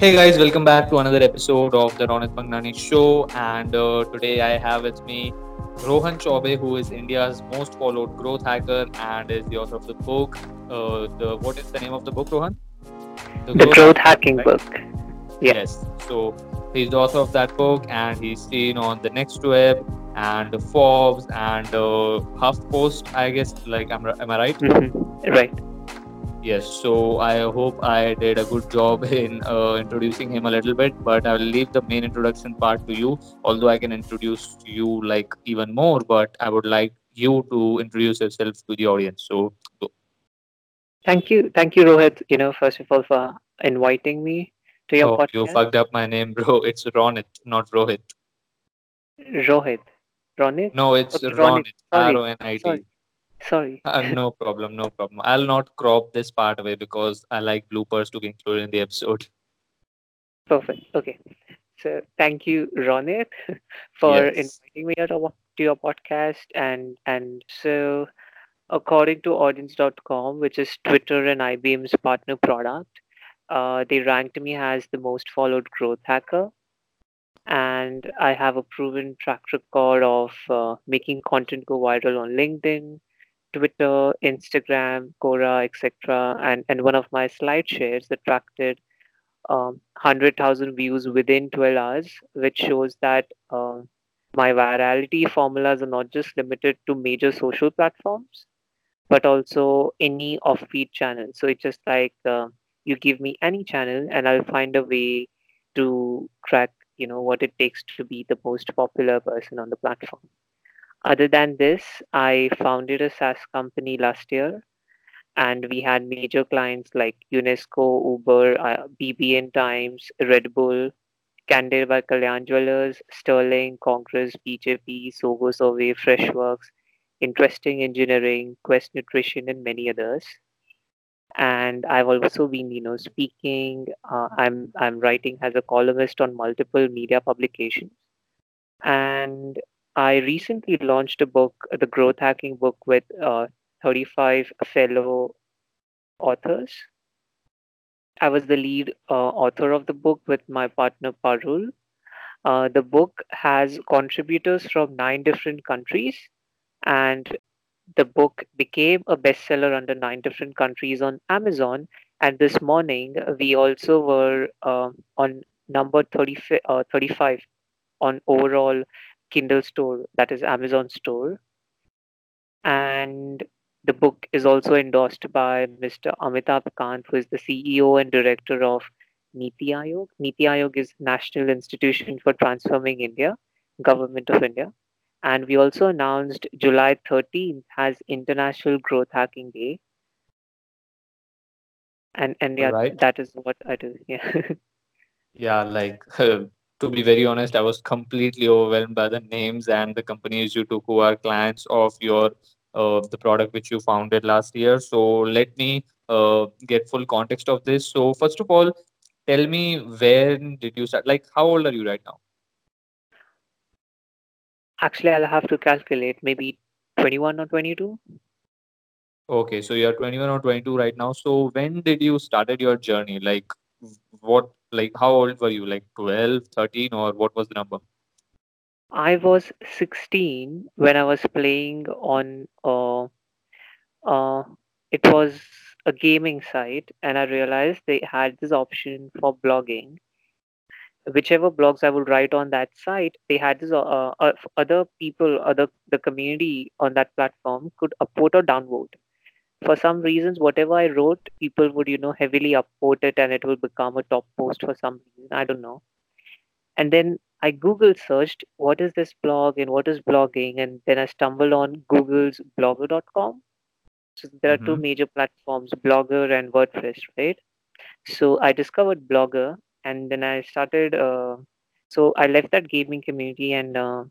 Hey guys, welcome back to another episode of the Ronit Mangnani Show. And uh, today I have with me Rohan Chaubey, who is India's most followed growth hacker and is the author of the book. Uh, the what is the name of the book, Rohan? The, the growth, hacking, right? book. Yeah. Yes. So he's the author of that book, and he's seen on the Next Web and Forbes and uh, HuffPost. I guess, like, am, am I right? Mm-hmm. Right. Yes, so I hope I did a good job in uh, introducing him a little bit, but I will leave the main introduction part to you. Although I can introduce you like even more, but I would like you to introduce yourself to the audience. So, go. thank you, thank you, Rohit. You know, first of all, for inviting me to your oh, podcast. You fucked up my name, bro. It's Ronit, not Rohit. Rohit. Ronit? No, it's okay, Ronit. R O N I T. Sorry. Uh, no problem, no problem. I'll not crop this part away because I like bloopers to be included in the episode. Perfect. Okay. So thank you, Ronit, for yes. inviting me to your podcast. And and so according to audiense.com, which is Twitter and IBM's partner product, uh, they ranked me as the most followed growth hacker. And I have a proven track record of uh, making content go viral on LinkedIn, Twitter, Instagram, Quora, etc. And and one of my slide shares attracted um, 100,000 views within 12 hours, which shows that uh, my virality formulas are not just limited to major social platforms, but also any off-feed channel. So it's just like uh, you give me any channel, and I'll find a way to track, you know, what it takes to be the most popular person on the platform. Other than this, I founded a SaaS company last year, and we had major clients like UNESCO, Uber, uh, BBN Times, Red Bull, Candid by Kalyan Jewelers, Sterling, Congress, BJP, Sogo Survey, Freshworks, Interesting Engineering, Quest Nutrition, and many others. And I've also been, you know, speaking. Uh, I'm I'm writing as a columnist on multiple media publications, and I recently launched a book, the Growth Hacking book, with uh, 35 fellow authors. I was the lead uh, author of the book with my partner Parul. Uh, the book has contributors from nine different countries, and the book became a bestseller under nine different countries on Amazon. And this morning, we also were uh, on number 30, uh, 35 on overall Kindle store, that is Amazon store. And the book is also endorsed by Mr. Amitabh Kant, who is the CEO and director of Niti Aayog. Niti Aayog is National Institution for Transforming India, Government of India. And we also announced July 13th as International Growth Hacking Day. And and yeah, right. that is what I do. Yeah. yeah, like um, to be very honest, I was completely overwhelmed by the names and the companies you took who are clients of your uh, the product which you founded last year. So let me uh, get full context of this. So first of all, tell me when did you start? Like, how old are you right now? Actually, I'll have to calculate. Maybe 21 or 22. Okay, so you're 21 or 22 right now. So when did you started your journey? Like, what like how old were you? Like 12 13 or what was the number? I was 16 when i was playing on uh, uh it was a gaming site and i realized they had this option for blogging. Whichever blogs i would write on that site they had this uh, uh, other people other the community on that platform could upvote or downvote for some reasons whatever i wrote people would you know heavily upvote it and it will become a top post for some reason. I don't know. And then i google searched what is this blog and what is blogging? And then i stumbled on google's blogger.com so there are mm-hmm. two major platforms blogger and wordpress right? So i discovered blogger and then i started uh, so i left that gaming community and uh,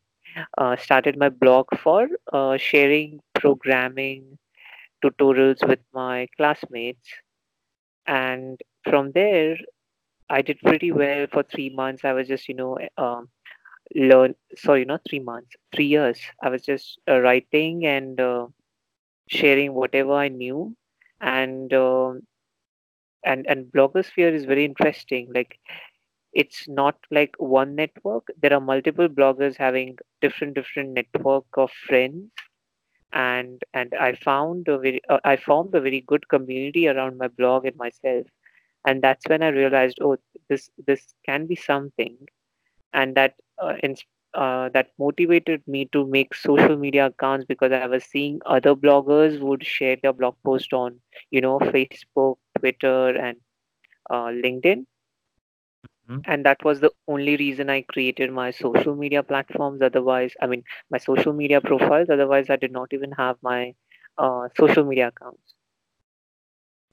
uh, started my blog for uh, sharing programming tutorials with my classmates. And from there, I did pretty well for three months. I was just, you know, um, learn. Sorry, not three months, three years. I was just uh, writing and uh, sharing whatever I knew. And uh, and and blogosphere is very interesting. Like it's not like one network. There are multiple bloggers having different different network of friends and and I found a very uh, I formed a very good community around my blog and myself, and that's when I realized, oh, this this can be something, and that uh, in, uh, that motivated me to make social media accounts because I was seeing other bloggers would share their blog post on you know Facebook, Twitter, and uh, LinkedIn Mhm. and that was the only reason I created my social media platforms. Otherwise, I mean, my social media profiles. Otherwise, I did not even have my uh, social media accounts.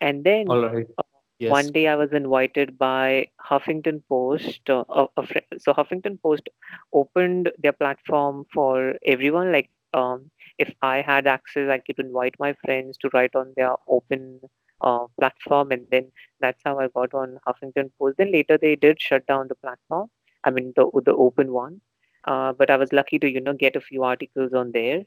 And then All right. uh, one Yes. day I was invited by Huffington Post. Uh, a, a fri so Huffington Post opened their platform for everyone. Like, um, if I had access, I could invite my friends to write on their open uh, platform, and then that's how I got on Huffington Post. Then later they did shut down the platform. I mean, the the open one. Uh, but I was lucky to, you know, get a few articles on there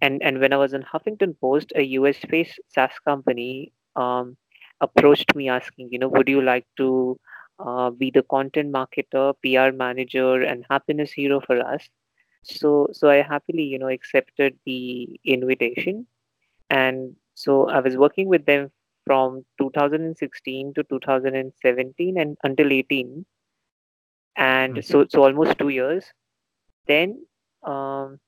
and and when I was in Huffington Post, a US-based SaaS company um, approached me asking, you know, would you like to uh, be the content marketer, PR manager, and happiness hero for us? So so I happily, you know, accepted the invitation, and so I was working with them from 2016 to 2017 and until 18, and Mhm. so so almost two years. Then um,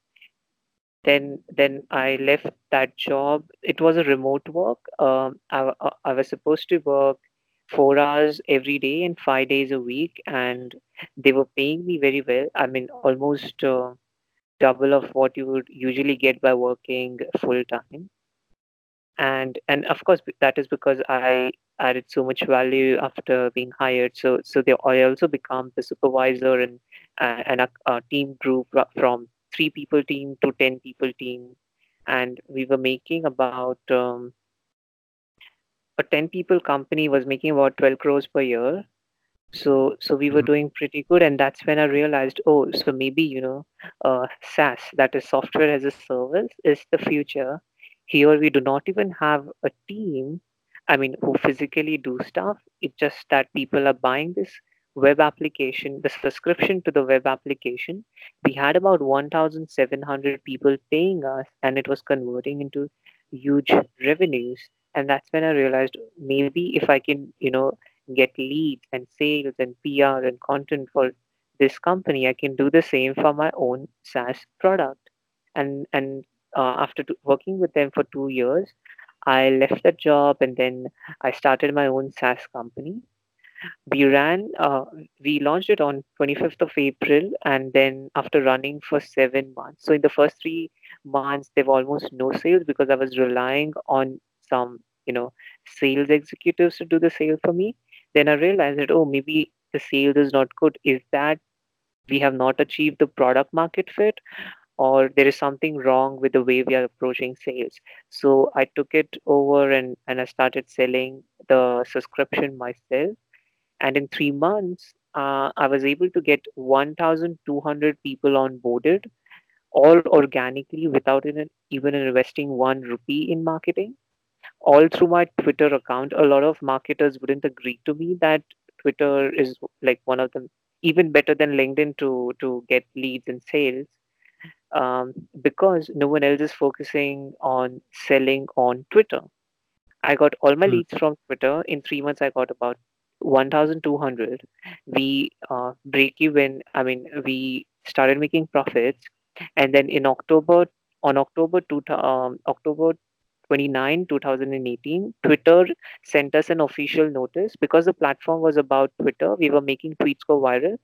then then I left that job. It was a remote work. Um, I, uh, I was supposed to work four hours every day and five days a week, and they were paying me very well. I mean, almost uh, double of what you would usually get by working full time. And and of course, that is because I added so much value after being hired. So so they, I also become the supervisor and uh, and a, team group from three people team to ten people team, and we were making about um, a ten people company was making about twelve crores per year. So so we were Mhm. doing pretty good, and that's when I realized, oh, so maybe you know, uh, SaaS, that is software as a service, is the future. Here we do not even have a team, I mean, who physically do stuff. It's just that people are buying this web application, the subscription to the web application. We had about 1,700 people paying us, and it was converting into huge revenues. And that's when I realized maybe if I can, you know, get leads and sales and PR and content for this company, I can do the same for my own SaaS product. And and uh, after working with them for two years, I left that job and then I started my own SaaS company. We ran, uh, we launched it on 25th of April, and then after running for seven months. So in the first three months, there were almost no sales because I was relying on some, you know, sales executives to do the sale for me. Then I realized that, oh, maybe the sales is not good. Is that we have not achieved the product market fit, or there is something wrong with the way we are approaching sales? So I took it over and, and I started selling the subscription myself and in three months, uh, I was able to get 1,200 people onboarded, all organically without even, investing one rupee in marketing, all through my Twitter account. A lot of marketers wouldn't agree to me that Twitter is like one of them, even better than LinkedIn to to get leads and sales, um, because no one else is focusing on selling on Twitter. I got all my Mm. leads from Twitter. In three months, I got about 1,200. We uh, break even. I mean, we started making profits, and then in October, on October two, um, October 29, 2018, Twitter sent us an official notice because the platform was about Twitter. We were making tweets go viral,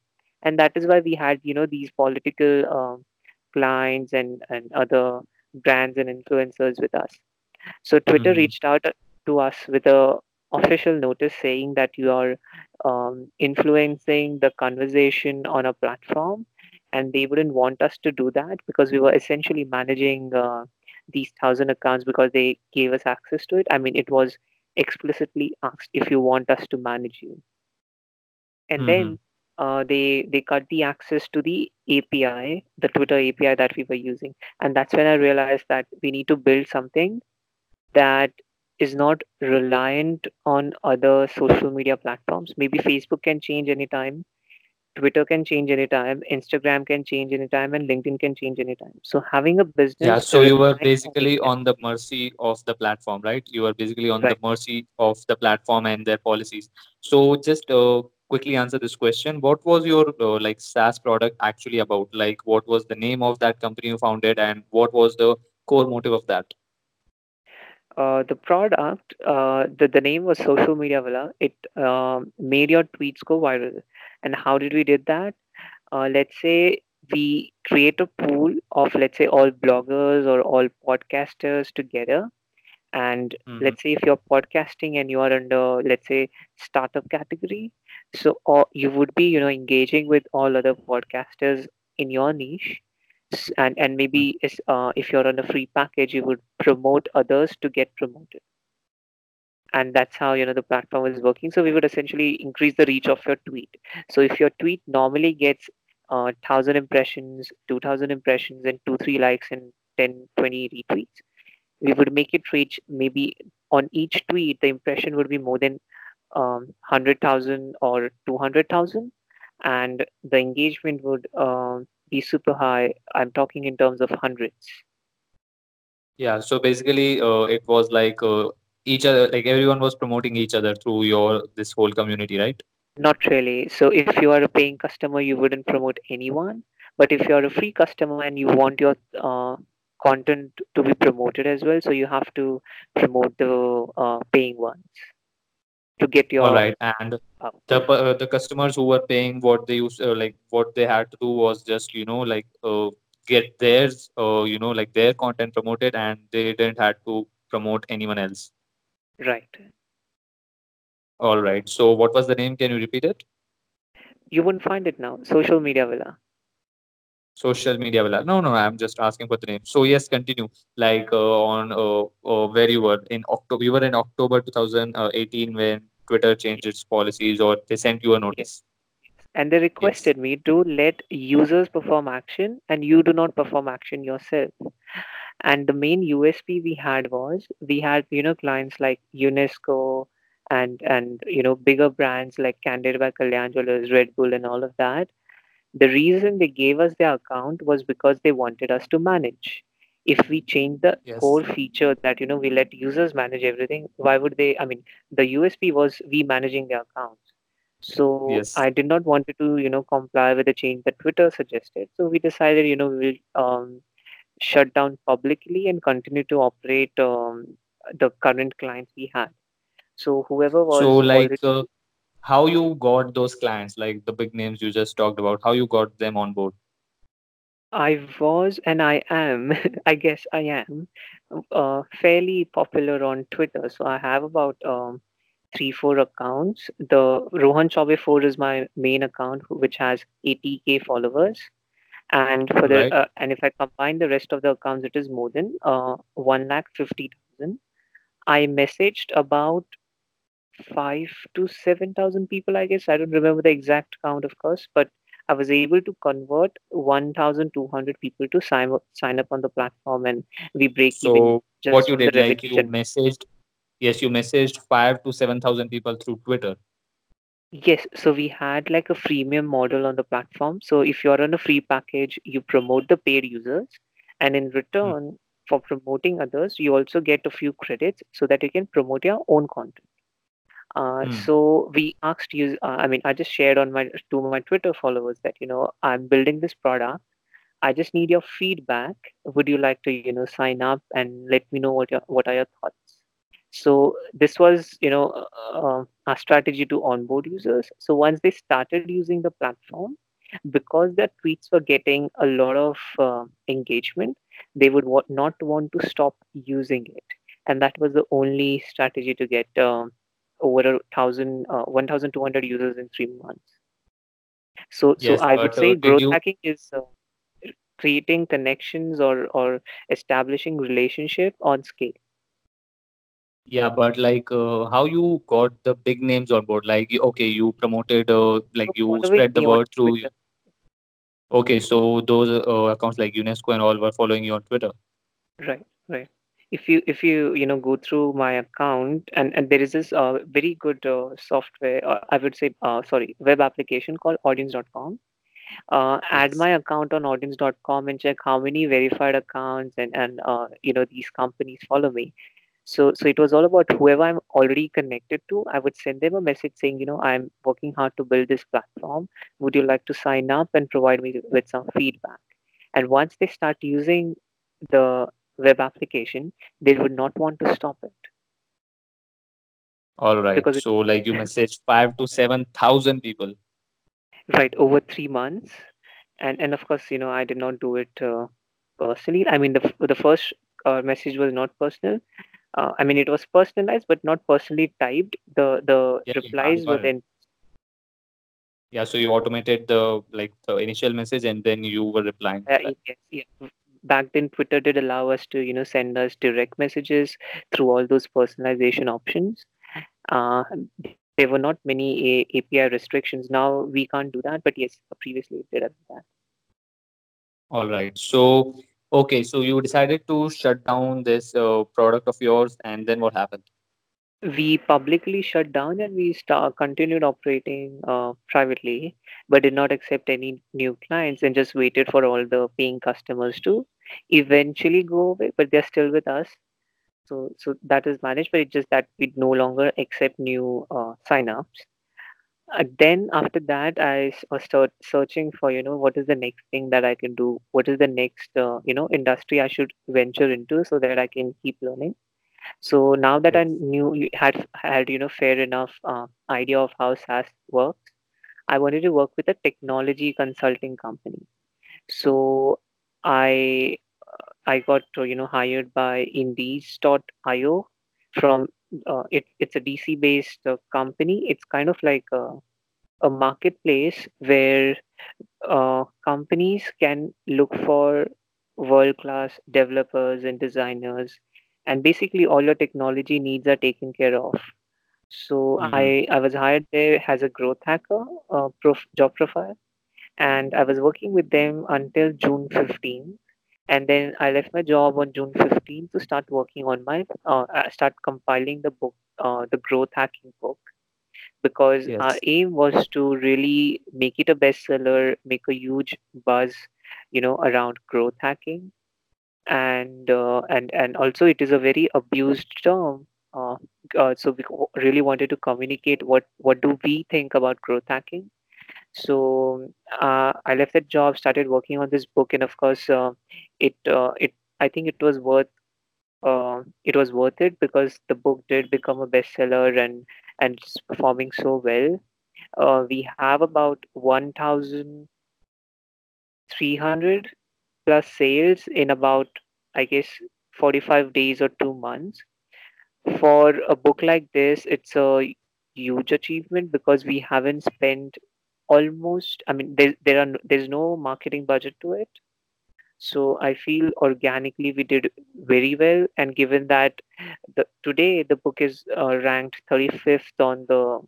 and that is why we had you know these political um, clients and and other brands and influencers with us. So Twitter Mhm. reached out to us with a official notice saying that you are um, influencing the conversation on a platform, and they wouldn't want us to do that because we were essentially managing uh, these thousand accounts because they gave us access to it. I mean, it was explicitly asked if you want us to manage you, and Mhm. then uh, they they cut the access to the API, the Twitter API that we were using, and that's when I realized that we need to build something that is not reliant on other social media platforms. Maybe Facebook can change anytime, Twitter can change anytime, Instagram can change anytime, and LinkedIn can change anytime. So having a business. Yeah, so you were basically on the mercy of the platform, right? You were basically on the mercy of the platform and their policies. So just uh, quickly answer this question. What was your uh, like SaaS product actually about? Like, what was the name of that company you founded, and what was the core motive of that? Uh, the product, uh, the, the name was Social Media Villa. It um, made your tweets go viral. And how did we did that? Uh, let's say we create a pool of, let's say, all bloggers or all podcasters together. And hmm let's say if you're podcasting and you are under, let's say, startup category, so or you would be, you know, engaging with all other podcasters in your niche. S- and and maybe is, uh, if you're on a free package you would promote others to get promoted. And that's how you know the platform is working. So we would essentially increase the reach of your tweet. So if your tweet normally gets uh, 1000 impressions 2000 impressions and 2 3 likes and 10 20 retweets we would make it reach maybe on each tweet the impression would be more than um, 100000 or 200000 and the engagement would um, be super high i'm talking in terms of hundreds Yeah, so basically, uh, it was like uh, each other, like everyone was promoting each other through your this whole community, right? Not really. So if you are a paying customer, you wouldn't promote anyone. But if you're a free customer and you want your uh, content to be promoted as well, so you have to promote the uh, paying ones to get All your right, and uh, the uh, the customers who were paying what they used uh, like what they had to do was just you know like uh, get theirs uh, you know like their content promoted and they didn't had to promote anyone else. Right. all right so what was the name? Can you repeat it? You wouldn't find it now. Social media villa. social media villa. No no i'm just asking for the name. So yes continue. Like uh, on uh, uh, where you were in october you were in october 2018 when twitter changed its policies or they sent you a notice And they yes requested me to let users perform action and you do not perform action yourself. And the main USP we had was we had, you know, clients like UNESCO and and you know bigger brands like Candid by Kalyan Red Bull, and all of that. The reason they gave us their account was because they wanted us to manage. If we change the yes core feature that you know we let users manage everything, why would they? I mean, the USP was we managing their accounts. So yes I did not want to you know comply with the change that Twitter suggested. So we decided you know we'll um, shut down publicly and continue to operate um, the current clients we had. So whoever was so like already, uh, how you got those clients like the big names you just talked about how you got them on board I was and I am, I guess I am, uh, fairly popular on Twitter. So I have about um, three, four accounts. The Rohan Chaubey 4 is my main account, which has 80k followers. And for the right uh, and if I combine the rest of the accounts, it is more than uh, one lakh fifty thousand. I messaged about five to seven thousand people, I guess. I don't remember the exact count, of course, but I was able to convert one thousand two hundred people to sign up, sign up on the platform, and we break even so what just you did like you messaged yes you messaged 5 to 7000 people through twitter Yes, so we had like a freemium model on the platform. So if you're on a free package, you promote the paid users, and in Hmm. return for promoting others, you also get a few credits so that you can promote your own content. Uh, Hmm. so we asked you, uh, I mean, I just shared on my to my Twitter followers that you know I'm building this product. I just need your feedback. Would you like to you know sign up and let me know what your what are your thoughts? So this was you know uh, a strategy to onboard users. So once they started using the platform, because their tweets were getting a lot of uh, engagement, they would wa- not want to stop using it, and that was the only strategy to get um, over a thousand, uh, one thousand two hundred users in three months. So, so I would uh, say growth you hacking is uh, creating connections or or establishing relationship on scale. yeah but like uh, how you got the big names on board like okay you promoted uh, like So you spread the word through Twitter, okay so those uh, accounts like unesco and all were following you on twitter right, right. If you if you you know go through my account and and there is this uh, very good uh, software uh, i would say uh, sorry web application called audiense.com uh, add my account on audiense.com and check how many verified accounts and and uh, you know these companies follow me. So so it was all about whoever i'm already connected to. I would send them a message saying you know i'm working hard to build this platform. Would you like to sign up and provide me with some feedback? And once they start using the web application they would not want to stop it. All right. because it So like you messaged five to seven thousand people. right over three months. And and of course you know i did not do it uh, personally. I mean the, the first uh, message was not personal. Uh, i mean it was personalized but not personally typed. The the Yeah, replies were then Yeah, so you automated the like the initial message and then you were replying. Uh, yes, yeah. Back then twitter did allow us to you know send us direct messages through all those personalization options uh, there were not many A- api restrictions now we can't do that but yes previously it did have that All right. So okay, so you decided to shut down this uh, product of yours, and then what happened? We publicly shut down and we start, continued operating uh, privately, but did not accept any new clients and just waited for all the paying customers to eventually go away, but they're still with us. So, so that is managed, but it's just that we no longer accept new uh, sign-ups. Uh, then after that, uh, start searching for, you know, what is the next thing that I can do? What is the next, uh, you know, industry I should venture into so that I can keep learning so now that I Yes. knew you had had you know fair enough uh, idea of how SaaS works, I wanted to work with a technology consulting company. So I I got uh, you know hired by Indies.io from uh, it, it's a DC based uh, company. It's kind of like a, a marketplace where uh, companies can look for world class developers and designers and basically all your technology needs are taken care of. So Mm-hmm. i i was hired there as a growth hacker uh, prof, job profile and i was working with them until june 15th and then i left my job on june 15th to start working on my uh, uh, start compiling the book uh, the growth hacking book. Because our aim was to really make it a bestseller, make a huge buzz, you know, around growth hacking, and uh, and and also it is a very abused term. Uh, uh, so we really wanted to communicate what what do we think about growth hacking. So uh, I left that job, started working on this book, and of course, uh, it uh, it I think it was worth uh, it was worth it because the book did become a bestseller and and it's performing so well uh, we have about 1,300 plus sales in about, I guess, 45 days or two months. For a book like this, it's a huge achievement because we haven't spent almost, I mean, there, there are there's no marketing budget to it. So I feel organically we did very well. And given that the, today the book is uh, ranked 35th on the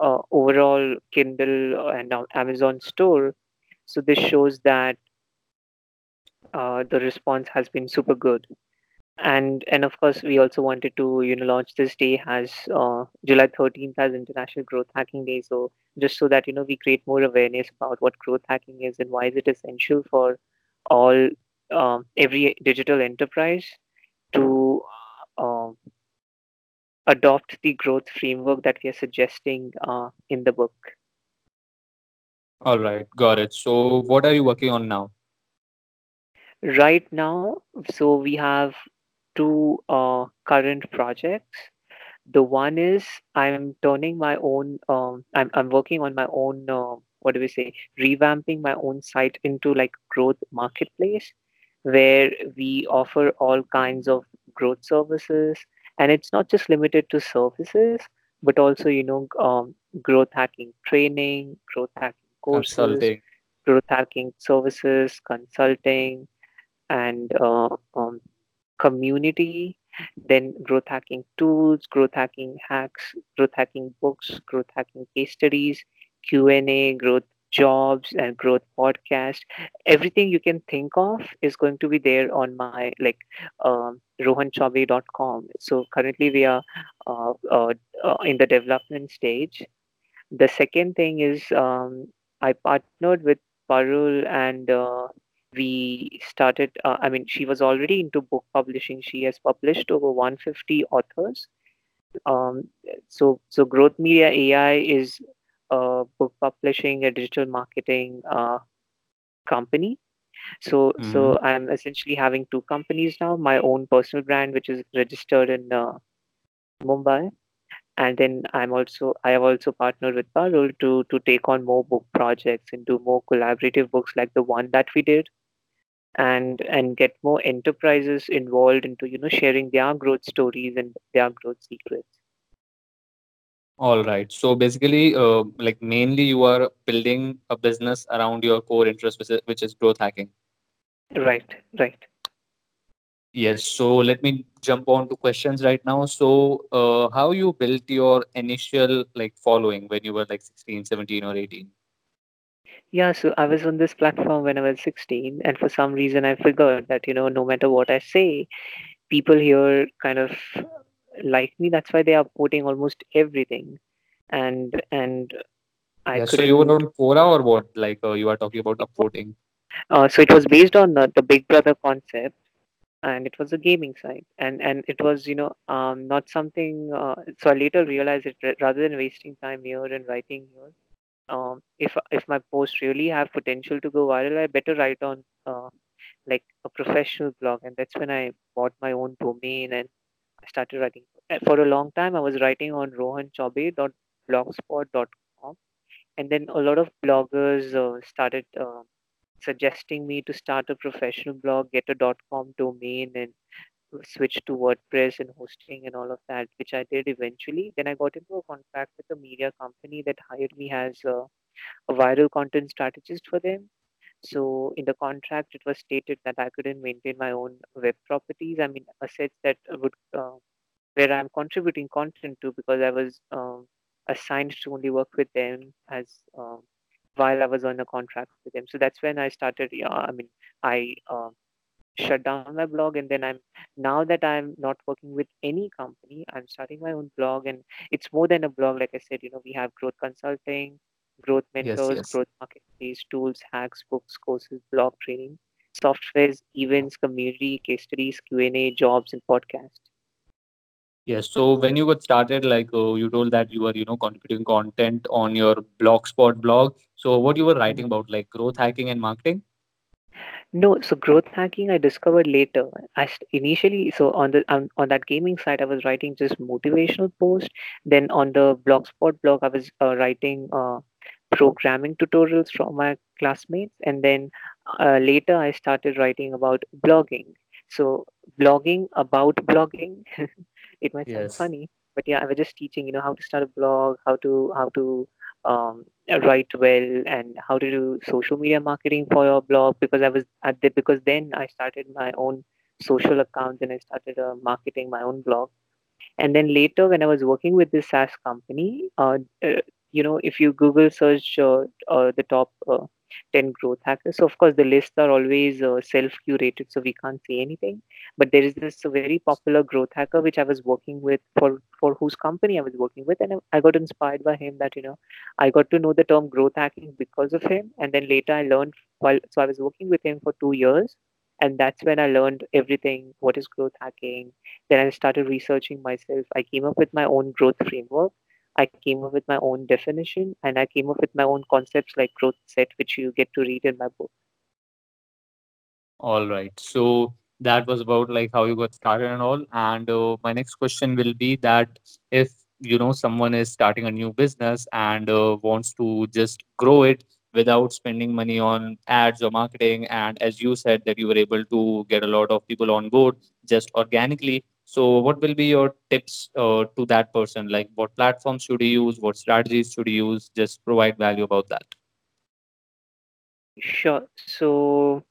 uh, overall Kindle and Amazon store. So this shows that uh, the response has been super good. And and of course, we also wanted to you know launch this day as uh, July 13th as International Growth Hacking Day. So just so that you know we create more awareness about what growth hacking is and why is it essential for all um, every digital enterprise to uh, adopt the growth framework that we are suggesting uh, in the book. All right, got it. So what are you working on now? Right now, so we have two uh, current projects. The one is I'm turning my own, um, I'm, I'm working on my own, uh, what do we say, revamping my own site into like growth marketplace where we offer all kinds of growth services. And it's not just limited to services, but also, you know, um, growth hacking training, growth hacking courses, Consulting. growth hacking services, consulting, and uh, um, community, then growth hacking tools, growth hacking hacks, growth hacking books, growth hacking case studies, Q&A, growth jobs and growth podcast. Everything you can think of is going to be there on my like um, rohanchaubey.com. So currently we are uh, uh, uh, in the development stage. The second thing is um, I partnered with Parul and uh, we started. Uh, I mean, she was already into book publishing. She has published over 150 authors. Um, so, so Growth Media AI is a book publishing, a digital marketing uh, company. So, hmm so I'm essentially having two companies now. My own personal brand, which is registered in uh, Mumbai, and then I'm also I have also partnered with Parul to to take on more book projects and do more collaborative books like the one that we did and and get more enterprises involved into you know sharing their growth stories and their growth secrets All right. So basically, uh, like mainly you are building a business around your core interest, which is, which is growth hacking. right right Yes. So let me jump on to questions right now. So, uh, how you built your initial like following when you were like 16, 17, or 18? Yeah so i was on this platform when i was 16 and for some reason i figured that you know no matter what i say people here kind of like me that's why they are quoting almost everything and and i Yeah. So you were on Quora or what? Like uh, you are talking about upvoting. uh, so it was based on the, the big brother concept and it was a gaming site and and it was you know um not something uh, so i later realized it rather than wasting time here and writing here um if if my posts really have potential to go viral i better write on uh, like a professional blog. And that's when i bought my own domain and i started writing. Uh, for a long time i was writing on rohanchaubey.blogspot.com and then a lot of bloggers uh, started uh, suggesting me to start a professional blog get a com domain and switch to WordPress and hosting and all of that, which I did eventually. Then I got into a contract with a media company that hired me as a, a viral content strategist for them. So in the contract, it was stated that I couldn't maintain my own web properties. I mean, assets that would uh, where I'm contributing content to because I was um, assigned to only work with them as um, while I was on a contract with them. So that's when I started. Yeah, I mean, I uh, shut down my blog and then i'm now that i'm not working with any company i'm starting my own blog and it's more than a blog like i said you know we have growth consulting growth Yes. mentors Yes. growth marketplace tools hacks books courses blog training softwares events community case studies q&a jobs and podcasts Yes. So when you got started, like uh, you told that you were, you know, contributing content on your Blogspot blog. So what you were writing about, like growth hacking and marketing? No, so growth hacking I discovered later. I st- initially so on the on, on that gaming side I was writing just motivational posts. Then on the Blogspot blog I was uh, writing uh, programming tutorials from my classmates, and then uh, later I started writing about blogging. So blogging about blogging. it might sound Yes. funny, but yeah, I was just teaching you know how to start a blog, how to how to um, write well and how to do social media marketing for your blog because I was at the because then I started my own social accounts and I started uh, marketing my own blog. And then later, when I was working with this SaaS company, uh, uh, you know, if you Google search uh, uh, the top uh, 10 growth hackers, so of course the lists are always uh, self-curated, so we can't say anything. But there is this very popular growth hacker which I was working with for for whose company I was working with, and I got inspired by him. That you know, I got to know the term growth hacking because of him, and then later I learned while so I was working with him for two years, and that's when I learned everything. What is growth hacking? Then I started researching myself. I came up with my own growth framework. I came up with my own definition and I came up with my own concepts like growth set, which you get to read in my book. All right. So that was about like how you got started and all. And uh, my next question will be that if you know someone is starting a new business and uh, wants to just grow it without spending money on ads or marketing, and as you said that you were able to get a lot of people on board just organically. So what will be your tips uh, to that person? Like what platforms should you use? What strategies should you use? Just provide value about that. Sure. So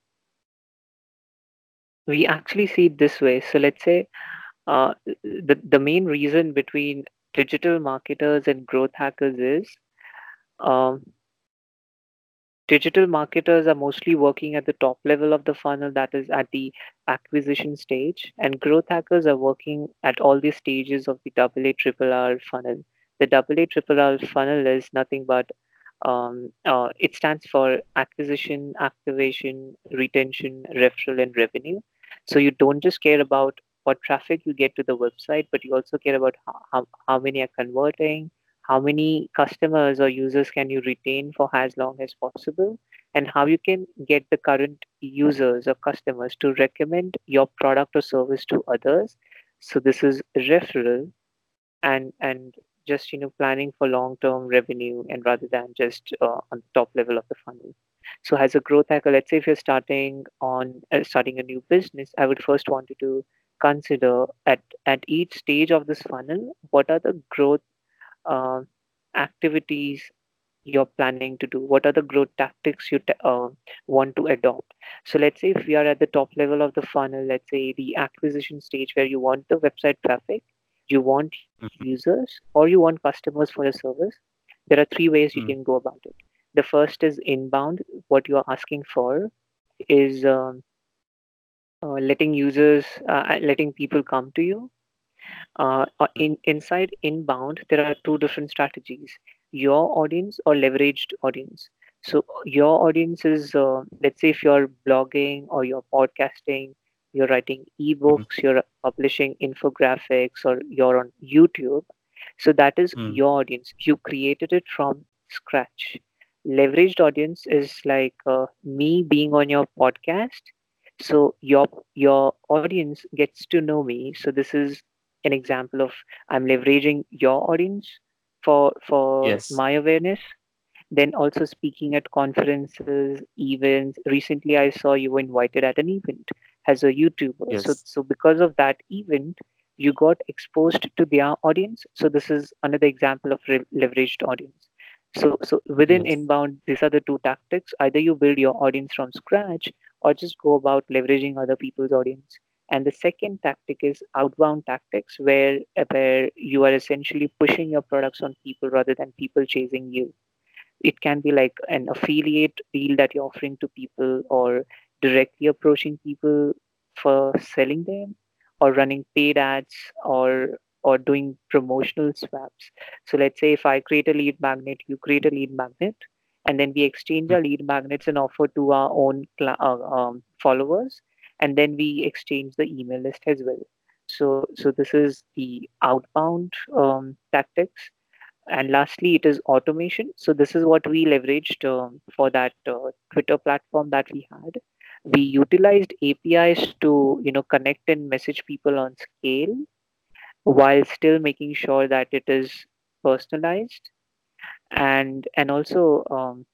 we actually see it this way. So let's say uh, the, the main reason between digital marketers and growth hackers is um, digital marketers are mostly working at the top level of the funnel, that is at the acquisition stage, and growth hackers are working at all the stages of the double A triple R funnel. The double A triple R funnel is nothing but um, uh, it stands for acquisition, activation, retention, referral, and revenue. So you don't just care about what traffic you get to the website, but you also care about how, how many are converting, how many customers or users can you retain for as long as possible, and how you can get the current users or customers to recommend your product or service to others. So this is referral and and just you know planning for long term revenue and rather than just uh, on the top level of the funnel so as a growth hacker let's say if you're starting on uh, starting a new business i would first want you to consider at at each stage of this funnel what are the growth uh, activities you're planning to do? What are the growth tactics you t- uh, want to adopt? So let's say if we are at the top level of the funnel let's say the acquisition stage where you want the website traffic you want Mhm. users or you want customers for your service there are three ways you Mm. can go about it. The first is inbound. What you are asking for is um, uh, letting users uh, letting people come to you uh, uh, in inside inbound there are two different strategies. Your audience or leveraged audience. So your audience is uh, let's say if you're blogging or you're podcasting you're writing Mhm. ebooks you're publishing infographics or you're on youtube so that is Mm. your audience. You created it from scratch. Leveraged audience is like uh, me being on your podcast so your your audience gets to know me. So this is an example of i'm leveraging your audience for for Yes. my awareness then also speaking at conferences events recently i saw you were invited at an event as a youtuber so Yes. so because of that event you got exposed to their audience so this is another example of re- leveraged audience so so within Yes. inbound these are the two tactics either you build your audience from scratch or just go about leveraging other people's audience and the second tactic is outbound tactics where where you are essentially pushing your products on people rather than people chasing you. It can be like an affiliate deal that you're offering to people or directly approaching people for selling them or running paid ads or or doing promotional swaps. So let's say if i create a lead magnet you create a lead magnet and then we exchange our lead magnets and offer to our own cl- uh, um, followers and then we exchange the email list as well so so this is the outbound um, tactics and lastly, it is automation. So this is what we leveraged um, for that uh, Twitter platform that we had. We utilized APIs to you know connect and message people on scale while still making sure that it is personalized and and also um,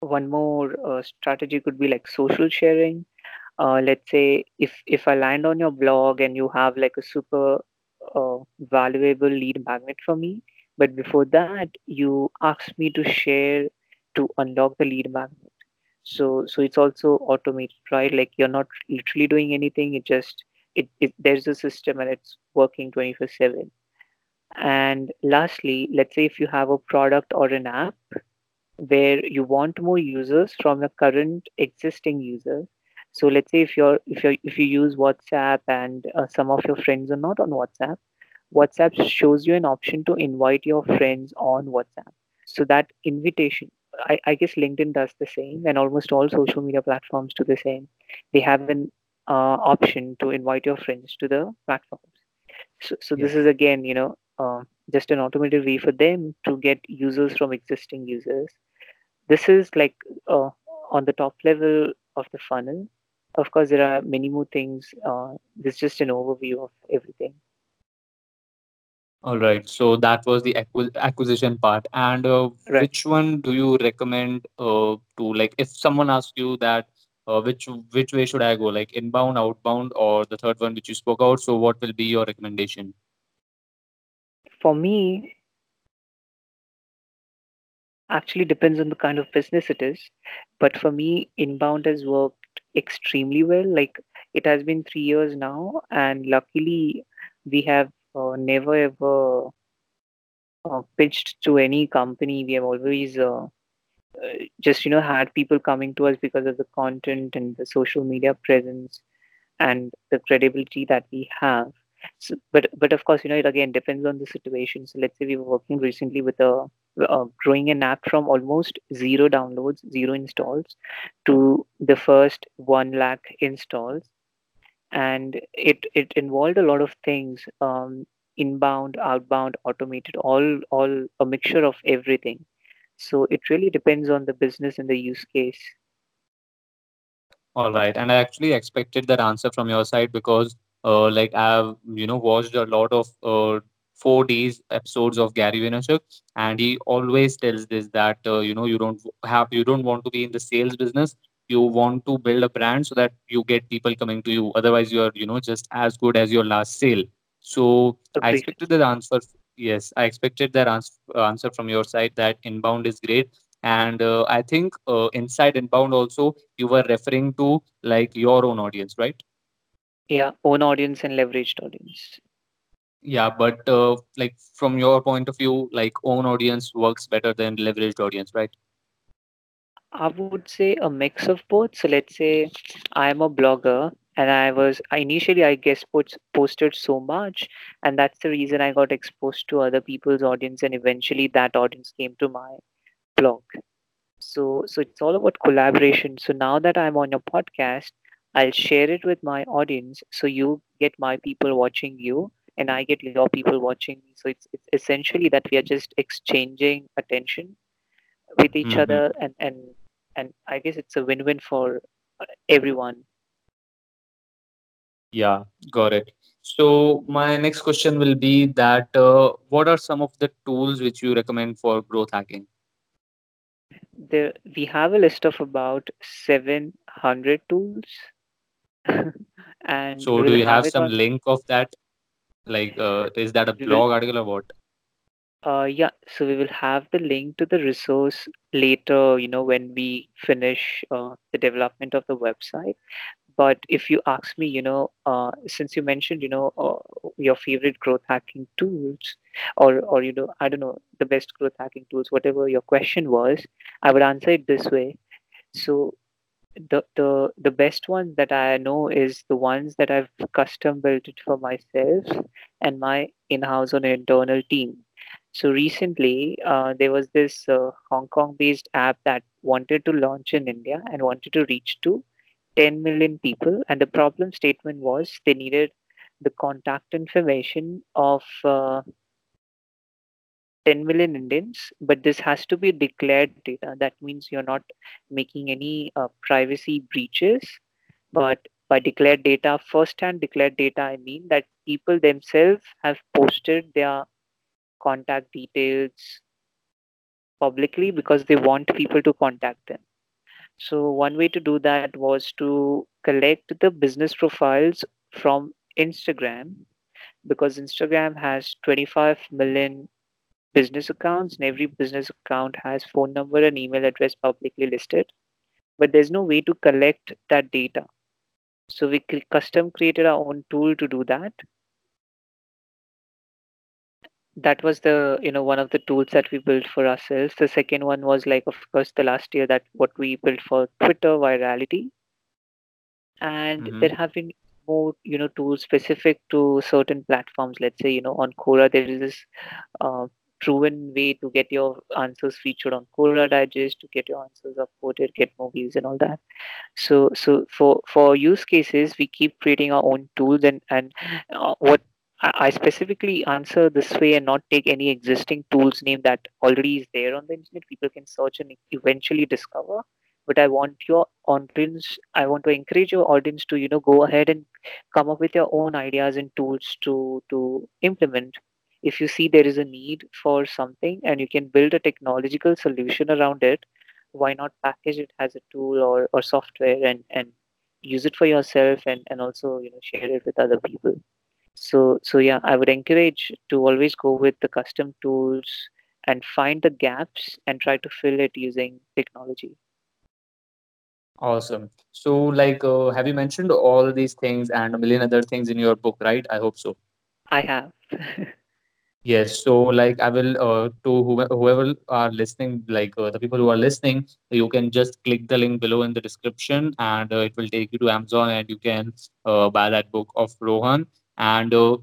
one more uh, strategy could be like social sharing uh, let's say if if i land on your blog and you have like a super uh, valuable lead magnet for me but before that you ask me to share to unlock the lead magnet. So so it's also automated right? Like you're not literally doing anything it just it, it there's a system and it's working 24 7 and lastly let's say if you have a product or an app where you want more users from your current existing users so let's say if you're if you if you use whatsapp and uh, some of your friends are not on whatsapp whatsapp shows you an option to invite your friends on whatsapp. So that invitation I, I guess linkedin does the same and almost all social media platforms do the same. They have an uh, option to invite your friends to the platforms. So, so this is again you know uh, just an automated way for them to get users from existing users. This is like uh, on the top level of the funnel. Of course, there are many more things. Uh, this is just an overview of everything. All right. So that was the acqui acquisition part. And uh, Right. which one do you recommend uh, to like if someone asks you that uh, which which way should I go, like inbound, outbound, or the third one which you spoke out? So what will be your recommendation? For me, actually depends on the kind of business it is. But for me, inbound has worked extremely well. Like it has been three years now, and luckily we have uh, never ever uh, pitched to any company. We have always uh, uh, just you know had people coming to us because of the content and the social media presence and the credibility that we have. So, but but of course, you know, it again depends on the situation. So let's say we were working recently with a, a growing an app from almost zero downloads, zero installs, to the first one lakh installs, and it it involved a lot of things, um, inbound, outbound, automated, all all a mixture of everything. So it really depends on the business and the use case. All right. And I actually expected that answer from your side because, uh, like I've, you know, watched a lot of uh, four days episodes of Gary Vaynerchuk, and he always tells this that, uh, you know, you don't have, you don't want to be in the sales business. You want to build a brand so that you get people coming to you. Otherwise, you're, you know, just as good as your last sale. So I expected that answer. Yes, I expected that ans- answer from your side that inbound is great. And uh, I think uh, inside inbound also you were referring to like your own audience, right? Yeah, own audience and leveraged audience. Yeah, but uh, like from your point of view, like own audience works better than leveraged audience, right? I would say a mix of both. So let's say I'm a blogger and I was initially I guess post, posted so much and that's the reason I got exposed to other people's audience and eventually that audience came to my blog. So so it's all about collaboration. So now that I'm on your podcast, I'll share it with my audience so you get my people watching you and I get your people watching me. So it's it's essentially that we are just exchanging attention with each hmm other and and and i guess it's a win-win for everyone Yeah, got it. So my next question will be that uh, what are some of the tools which you recommend for growth hacking? there we have a list of about 700 tools and So we do will you have have it some on link of that? Like, uh, is that a we will blog article or what? uh yeah so we will have the link to the resource later you know when we finish uh, the development of the website But if you ask me, you know, uh, since you mentioned, you know, uh, your favorite growth hacking tools, or or you know, I don't know, the best growth hacking tools, whatever your question was, I would answer it this way. So the the the best ones that I know is the ones that I've custom built it for myself and my in-house or internal team. So recently, uh, there was this uh, Hong Kong-based app that wanted to launch in India and wanted to reach to 10 million people and the problem statement was they needed the contact information of uh, 10 million indians but this has to be declared data. That means you're not making any uh, privacy breaches. But by declared data first hand declared data i mean that people themselves have posted their contact details publicly because they want people to contact them. So one way to do that was to collect the business profiles from Instagram because Instagram has 25 million business accounts and every business account has phone number and email address publicly listed. But there's no way to collect that data. So we custom created our own tool to do that. That was the you know one of the tools that we built for ourselves. The second one was like of course the last year that what we built for Twitter virality and hmm there have been more you know tools specific to certain platforms let's say you know on quora there is this uh, proven way to get your answers featured on quora digest to get your answers upvoted get more views and all that so so for for use cases we keep creating our own tools and and uh, what I I specifically answer this way and not take any existing tools name that already is there on the internet. People can search and eventually discover. But I want your audience, I want to encourage your audience to, you know, go ahead and come up with your own ideas and tools to to implement. If you see there is a need for something and you can build a technological solution around it, why not package it as a tool or, or software and, and use it for yourself and, and also you know share it with other people so so yeah i would encourage to always go with the custom tools and find the gaps and try to fill it using technology Awesome. So, like, uh, have you mentioned all these things and a million other things in your book, right? I hope so. i have Yes, so like I will uh, to whoever, are listening, like uh, the people who are listening, you can just click the link below in the description, and uh, it will take you to Amazon, and you can uh, buy that book of Rohan. And uh,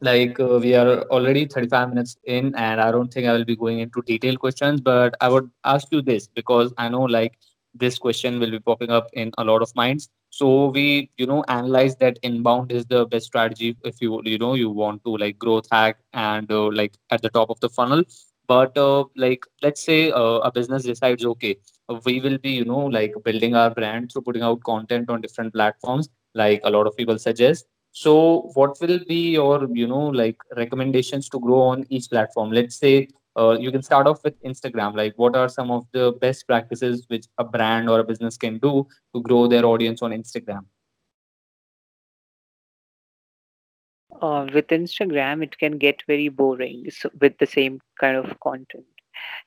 like uh, we are already 35 minutes in and i don't think i will be going into detailed questions but i would ask you this because i know like this question will be popping up in a lot of minds. So we you know analyze that inbound is the best strategy if you you know you want to like growth hack and uh, like at the top of the funnel. But uh, like let's say uh, a business decides okay we will be you know like building our brand through putting out content on different platforms like a lot of people suggest. So, what will be your, you know, like recommendations to grow on each platform? Let's say uh, you can start off with Instagram. Like, what are some of the best practices which a brand or a business can do to grow their audience on Instagram? Uh, with Instagram, it can get very boring so with the same kind of content.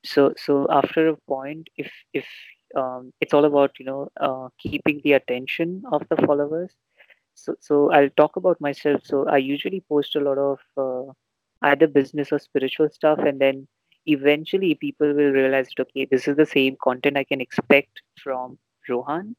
So, so after a point, if if um, it's all about you know uh, keeping the attention of the followers. So, so I'll talk about myself. So I usually post a lot of uh, either business or spiritual stuff, and then eventually people will realize, that, okay, this is the same content I can expect from Rohan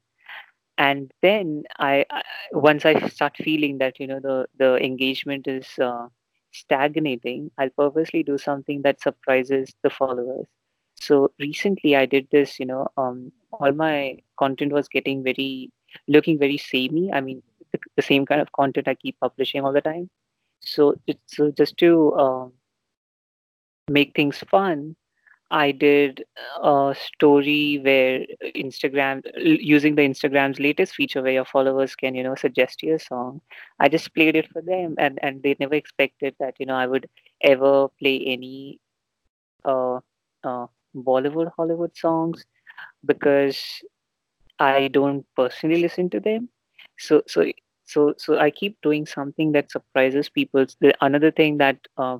and then I, I once I start feeling that you know the the engagement is uh, stagnating, I'll purposely do something that surprises the followers. So recently I did this, you know, um, all my content was getting very looking very samey. I mean, the, the same kind of content I keep publishing all the time. So it's so just to um, make things fun, I did a story where Instagram, using the Instagram's latest feature where your followers can, you know, suggest you a song. I just played it for them, and and they never expected that, you know, I would ever play any uh, uh Bollywood Hollywood songs because I don't personally listen to them. So so so so I keep doing something that surprises people. The another thing that uh,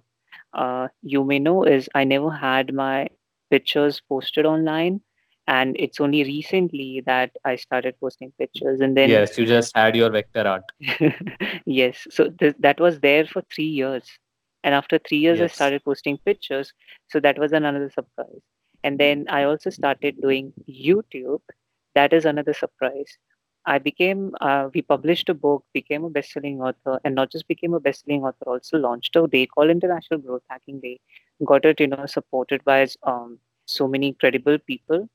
uh, you may know is I never had my pictures posted online, and it's only recently that I started posting pictures. And then, Yes, you just had your vector art. yes, so th- that was there for three years, and after three years, I started posting pictures. So that was another surprise. And then I also started doing YouTube. That is another surprise. I became, uh, we published a book, became a best-selling author, and not just became a best-selling author, also launched a day called International Growth Hacking Day. Got it, you know, supported by um, so many credible people.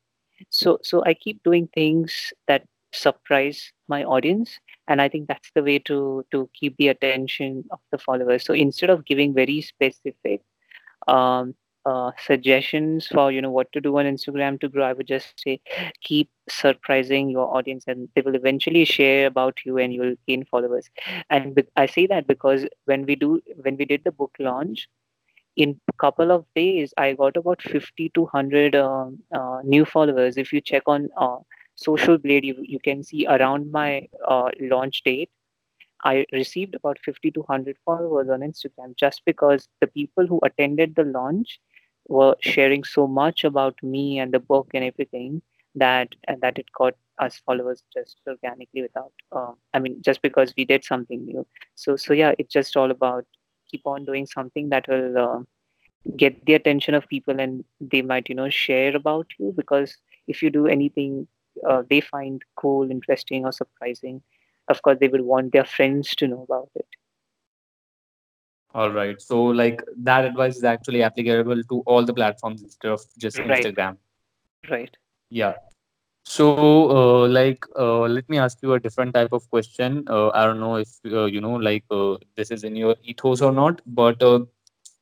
So, so I keep doing things that surprise my audience, and I think that's the way to to keep the attention of the followers. So instead of giving very specific um, uh, suggestions for you know what to do on Instagram to grow, I would just say keep surprising your audience, and they will eventually share about you, and you will gain followers. And I say that because when we do when we did the book launch, in a couple of days, I got about fifty to hundred um, uh, new followers. If you check on uh, Social Blade, you you can see around my uh, launch date I received about 50 to 100 followers on Instagram just because the people who attended the launch were sharing so much about me and the book and everything that and that it got us followers just organically without uh, I mean just because we did something new. So so yeah, it's just all about keep on doing something that will uh, get the attention of people and they might you know share about you because if you do anything uh, they find cool, interesting or surprising of course they will want their friends to know about it All right. So, like that advice is actually applicable to all the platforms instead of just right Instagram. right Yeah. So, uh, like, uh, let me ask you a different type of question. Uh, I don't know if uh, you know, like, uh, this is in your ethos or not, but uh,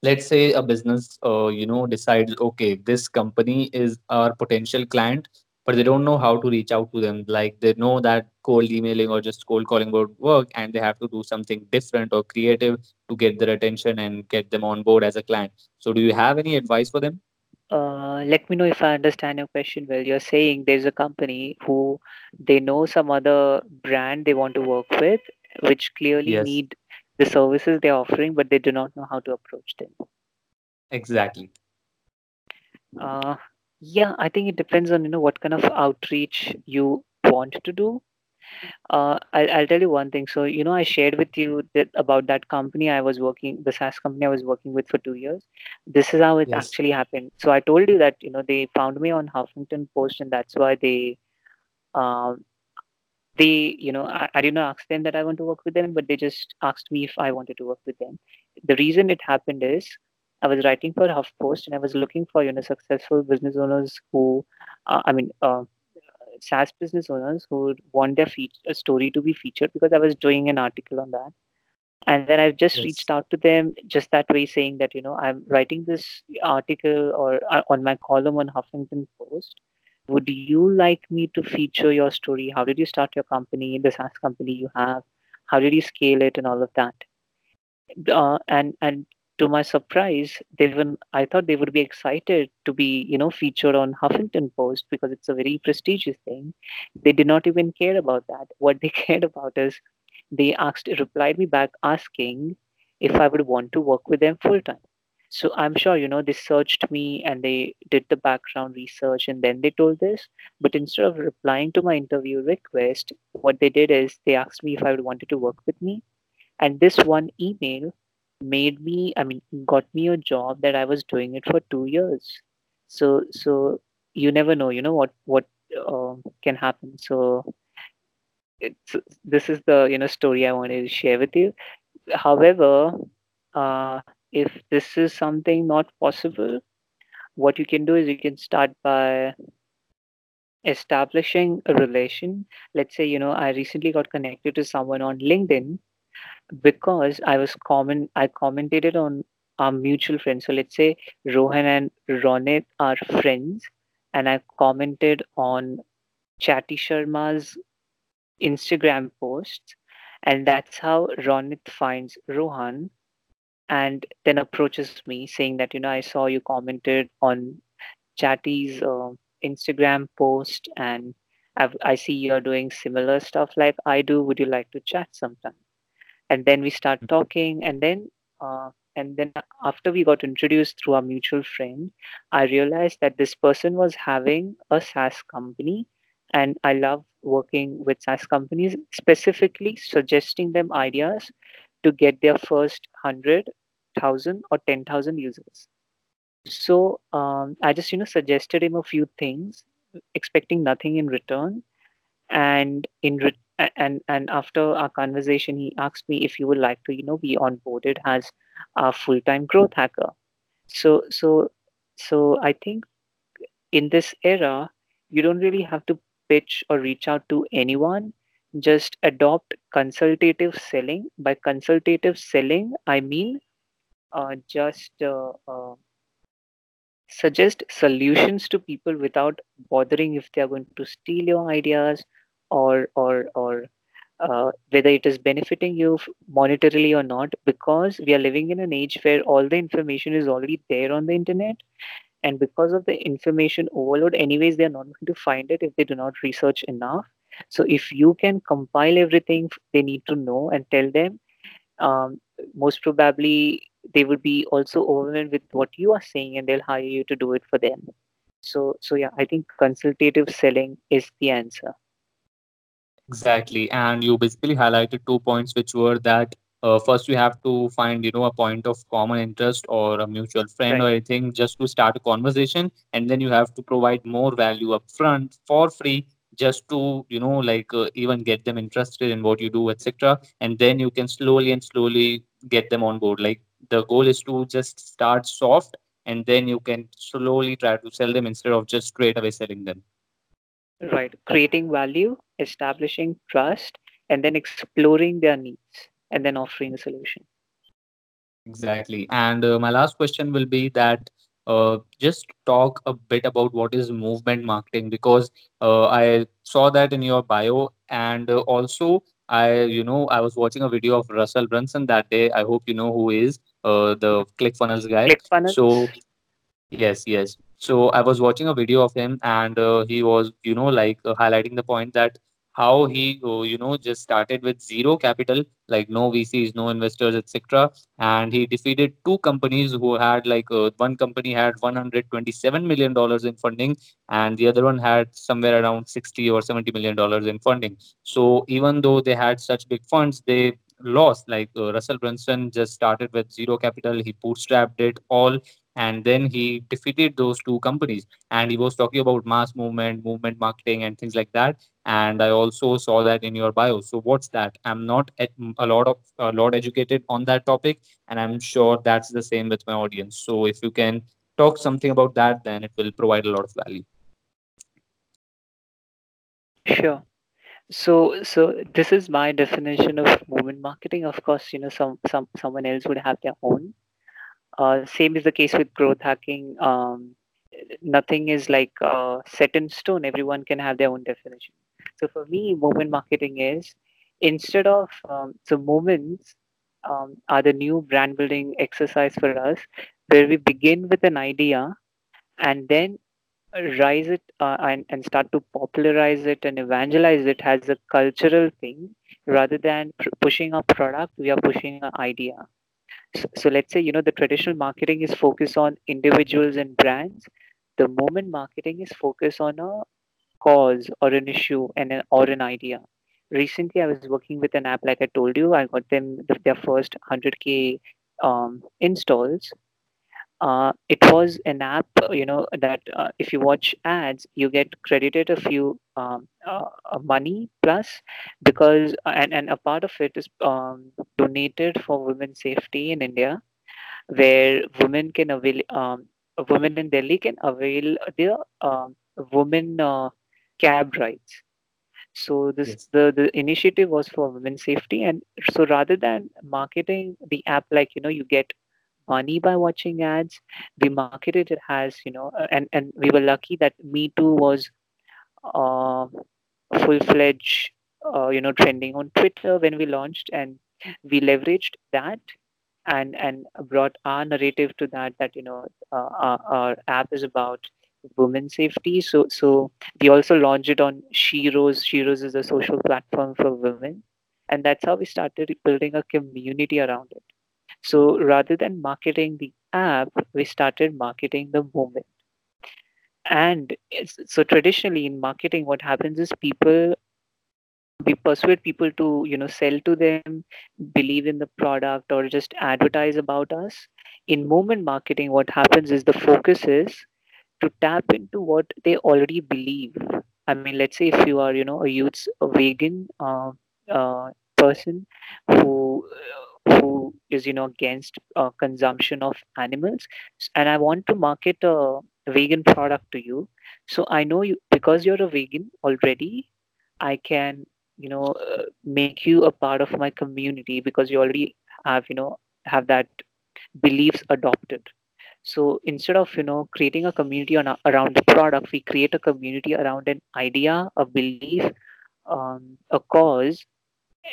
let's say a business, uh, you know, decides, okay, this company is our potential client, but they don't know how to reach out to them. Like, they know that cold emailing or just cold calling would work, and they have to do something different or creative to get their attention and get them on board as a client. So, do you have any advice for them? uh, let me know if i understand your question well you're saying there's a company who they know some other brand they want to work with which clearly Yes, need the services they're offering but they do not know how to approach them exactly. uh, yeah i think it depends on you know what kind of outreach you want to do Uh, I'll, I'll tell you one thing. So, you know, I shared with you that about that company I was working, the SaaS company I was working with for two years. This is how it Yes. actually happened. So I told you that, you know, they found me on Huffington Post and that's why they, um, they, you know, I, I didn't ask them that I want to work with them, but they just asked me if I wanted to work with them. The reason it happened is I was writing for HuffPost and I was looking for, you know, successful business owners who, uh, I mean, uh, SaaS business owners who would want their feat- a story to be featured because I was doing an article on that. And then I've just Yes. reached out to them just that way, saying that, you know, I'm writing this article or uh, on my column on Huffington Post. Would you like me to feature your story? How did you start your company, the SaaS company you have? How did you scale it and all of that? uh, and and to my surprise they even i thought they would be excited to be you know featured on huffington post because it's a very prestigious thing. They did not even care about that. What they cared about is they asked replied me back asking if i would want to work with them full time so i'm sure you know they searched me and they did the background research and then they told this. But instead of replying to my interview request what they did is they asked me if i would wanted to work with me. And this one email made me, I mean, got me a job that I was doing it for two years. So, so you never know, you know, what, what uh, can happen. So it's, this is the, you know, story I wanted to share with you. However, uh, if this is something not possible, what you can do is you can start by establishing a relation. Let's say, you know, I recently got connected to someone on LinkedIn because I was comment I commented on our mutual friends. So let's say Rohan and Ronit are friends, and I commented on Chatty Sharma's Instagram posts, and that's how Ronit finds Rohan and then approaches me saying that you know I saw you commented on Chatty's uh, Instagram post and I've, I see you're doing similar stuff like I do. Would you like to chat sometime? And then we start talking and then uh, and then after we got introduced through our mutual friend i realized that this person was having a saas company and i love working with saas companies specifically suggesting them ideas to get their first 100000 or 10000 users. So um, i just you know suggested him a few things expecting nothing in return and in re- and and after our conversation he asked me if you would like to you know be onboarded as a full-time growth hacker. So so so i think in this era you don't really have to pitch or reach out to anyone. Just adopt consultative selling. By consultative selling i mean uh, just uh, uh, suggest solutions to people without bothering if they are going to steal your ideas or or or uh, whether it is benefiting you monetarily or not because we are living in an age where all the information is already there on the internet and because of the information overload anyways they are not going to find it if they do not research enough. So if you can compile everything they need to know and tell them um, most probably they would be also overwhelmed with what you are saying and they'll hire you to do it for them. So so yeah i think consultative selling is the answer Exactly. And you basically highlighted two points, which were that uh, first we have to find, you know, a point of common interest or a mutual friend or right anything just to start a conversation. And then you have to provide more value upfront for free just to, you know, like uh, even get them interested in what you do, etc. And then you can slowly and slowly get them on board. Like the goal is to just start soft and then you can slowly try to sell them instead of just straight away selling them. Right creating value establishing trust and then exploring their needs and then offering a solution Exactly. And uh, my last question will be that uh, just talk a bit about what is movement marketing because uh, I saw that in your bio, and uh, also I, you know, I was watching a video of Russell Brunson that day. I hope you know who is uh, the ClickFunnels guy. ClickFunnels So Yes, yes. So I was watching a video of him, and uh, he was, you know, like uh, highlighting the point that how he uh, you know just started with zero capital like no vcs no investors etc and he defeated two companies who had like uh, one company had 127 million dollars in funding and the other one had somewhere around 60 or 70 million dollars in funding. So even though they had such big funds they lost like uh, russell brunson just started with zero capital. He bootstrapped it all and then he defeated those two companies and he was talking about mass movement movement marketing and things like that and i also saw that in your bio so what's that i'm not a lot of a lot educated on that topic and i'm sure that's the same with my audience so if you can talk something about that then it will provide a lot of value Sure. So, so this is my definition of movement marketing. Of course, you know, some some someone else would have their own. Uh, same is the case with growth hacking. Um, nothing is like uh, set in stone. Everyone can have their own definition. So for me, movement marketing is instead of um, so moments um, are the new brand building exercise for us, where we begin with an idea and then rise it uh, and, and start to popularize it and evangelize it as a cultural thing rather than pr- pushing a product we are pushing an idea so, let's say you know the traditional marketing is focused on individuals and brands. The moment marketing is focused on a cause or an issue and an, or an idea. Recently i was working with an app like i told you i got them the, their first 100k um, installs uh, it was an app uh, you know that uh, if you watch ads you get credited a few um, uh, uh, money plus because uh, and, and a part of it is um, donated for women's safety in india where women can avail um, women in delhi can avail their um, women uh, cab rides so this yes. the the initiative was for women's safety and so rather than marketing the app like you know you get money by watching ads. We marketed it as you know and and we were lucky that me too was uh, full-fledged uh, you know trending on twitter when we launched and we leveraged that and and brought our narrative to that that you know uh, our, our app is about women safety. So so we also launched it on sheroes sheroes is a social platform for women and that's how we started building a community around it so rather than marketing the app, we started marketing the moment. And so traditionally in marketing, what happens is people we persuade people to you know sell to them, believe in the product, or just advertise about us. In moment marketing, what happens is the focus is to tap into what they already believe. I mean, let's say if you are, you know, a youth, a vegan uh, uh, person who who is, you know, against uh, consumption of animals, and I want to market a vegan product to you. So I know you because you're a vegan already. I can, you know, uh, make you a part of my community because you already have, you know, have that beliefs adopted so instead of you know creating a community on around the product we create a community around an idea a belief um, a cause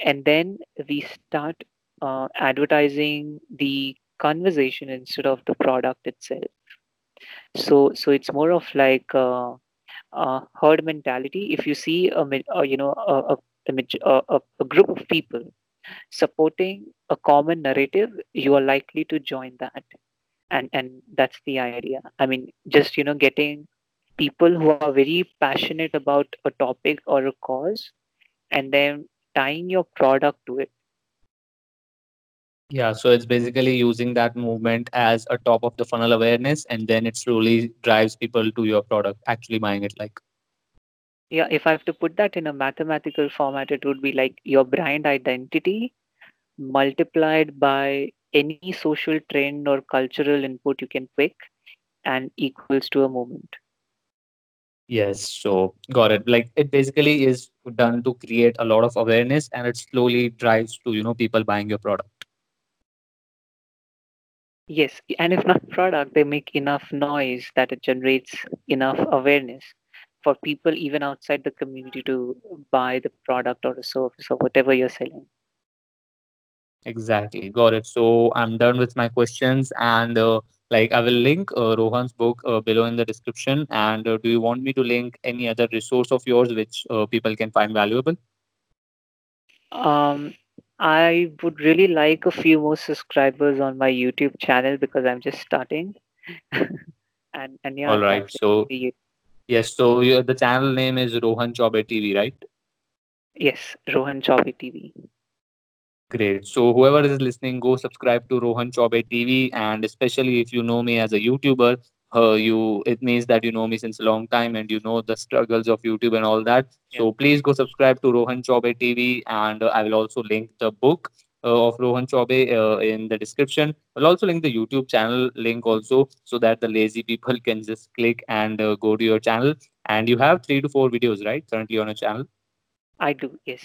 and then we start uh, advertising the conversation instead of the product itself. So so it's more of like uh, uh, herd mentality. If you see a, uh, you know a, a, a, a, a a group of people supporting a common narrative you are likely to join that. And and that's the idea. I mean just you know getting people who are very passionate about a topic or a cause and then tying your product to it yeah so it's basically using that movement as a top of the funnel awareness and then it slowly drives people to your product actually buying it like yeah if i have to put that in a mathematical format it would be like your brand identity multiplied by any social trend or cultural input you can pick and equals to a moment Yes, so got it. Like it basically is done to create a lot of awareness and it slowly drives to, you know, people buying your product. Yes, and if not product, they make enough noise that it generates enough awareness for people even outside the community to buy the product or the service or whatever you're selling. Exactly. Got it. So I'm done with my questions and uh, Like I will link uh, Rohan's book uh, below in the description. And uh, do you want me to link any other resource of yours which uh, people can find valuable? Um, I would really like a few more subscribers on my YouTube channel because I'm just starting. and and yeah, All right. So yes, so the channel name is Rohan Chaubey TV, right? Yes, Rohan Chaubey TV. Great. So whoever is listening, go subscribe to Rohan Chaubey TV, and especially if you know me as a YouTuber, uh, you it means that you know me since a long time and you know the struggles of YouTube and all that. Yeah. So please go subscribe to Rohan Chaubey TV, and uh, I will also link the book uh, of Rohan Chaubey uh, in the description. I'll also link the YouTube channel link also, so that the lazy people can just click and uh, go to your channel. And you have three to four videos, right? Currently on your channel. I do. Yes.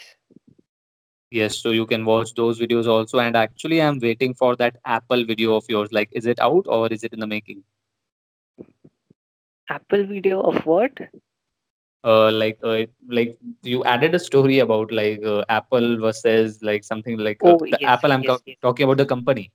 Yes, so you can watch those videos also. And actually, I'm waiting for that Apple video of yours. Like, is it out or is it in the making? Apple video of what? Uh, like, uh, like you added a story about like uh, Apple versus like something like uh, Oh, the yes, Apple. I'm yes, co- yes. talking about the company.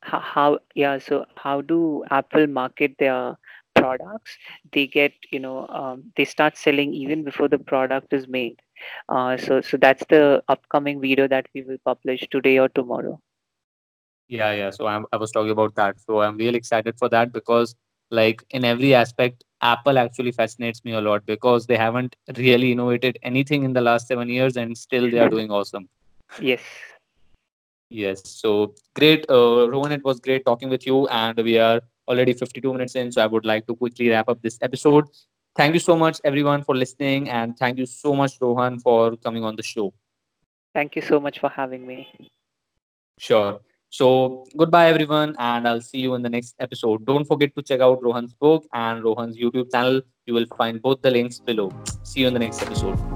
How, how yeah, so how do Apple market their products? They get, you know, um, they start selling even before the product is made. Uh, so so that's the upcoming video that we will publish today or tomorrow. Yeah, yeah. So I'm, I was talking about that. So I'm really excited for that because, like, in every aspect, Apple actually fascinates me a lot because they haven't really innovated anything in the last seven years and still they are doing awesome. Yes. Yes. So great, uh, Rohan. It was great talking with you, and we are already 52 minutes in. So I would like to quickly wrap up this episode. Thank you so much, everyone, for listening, and thank you so much, Rohan, for coming on the show. Thank you so much for having me. Sure. So goodbye, everyone, and I'll see you in the next episode. Don't forget to check out Rohan's book and Rohan's YouTube channel. You will find both the links below. See you in the next episode.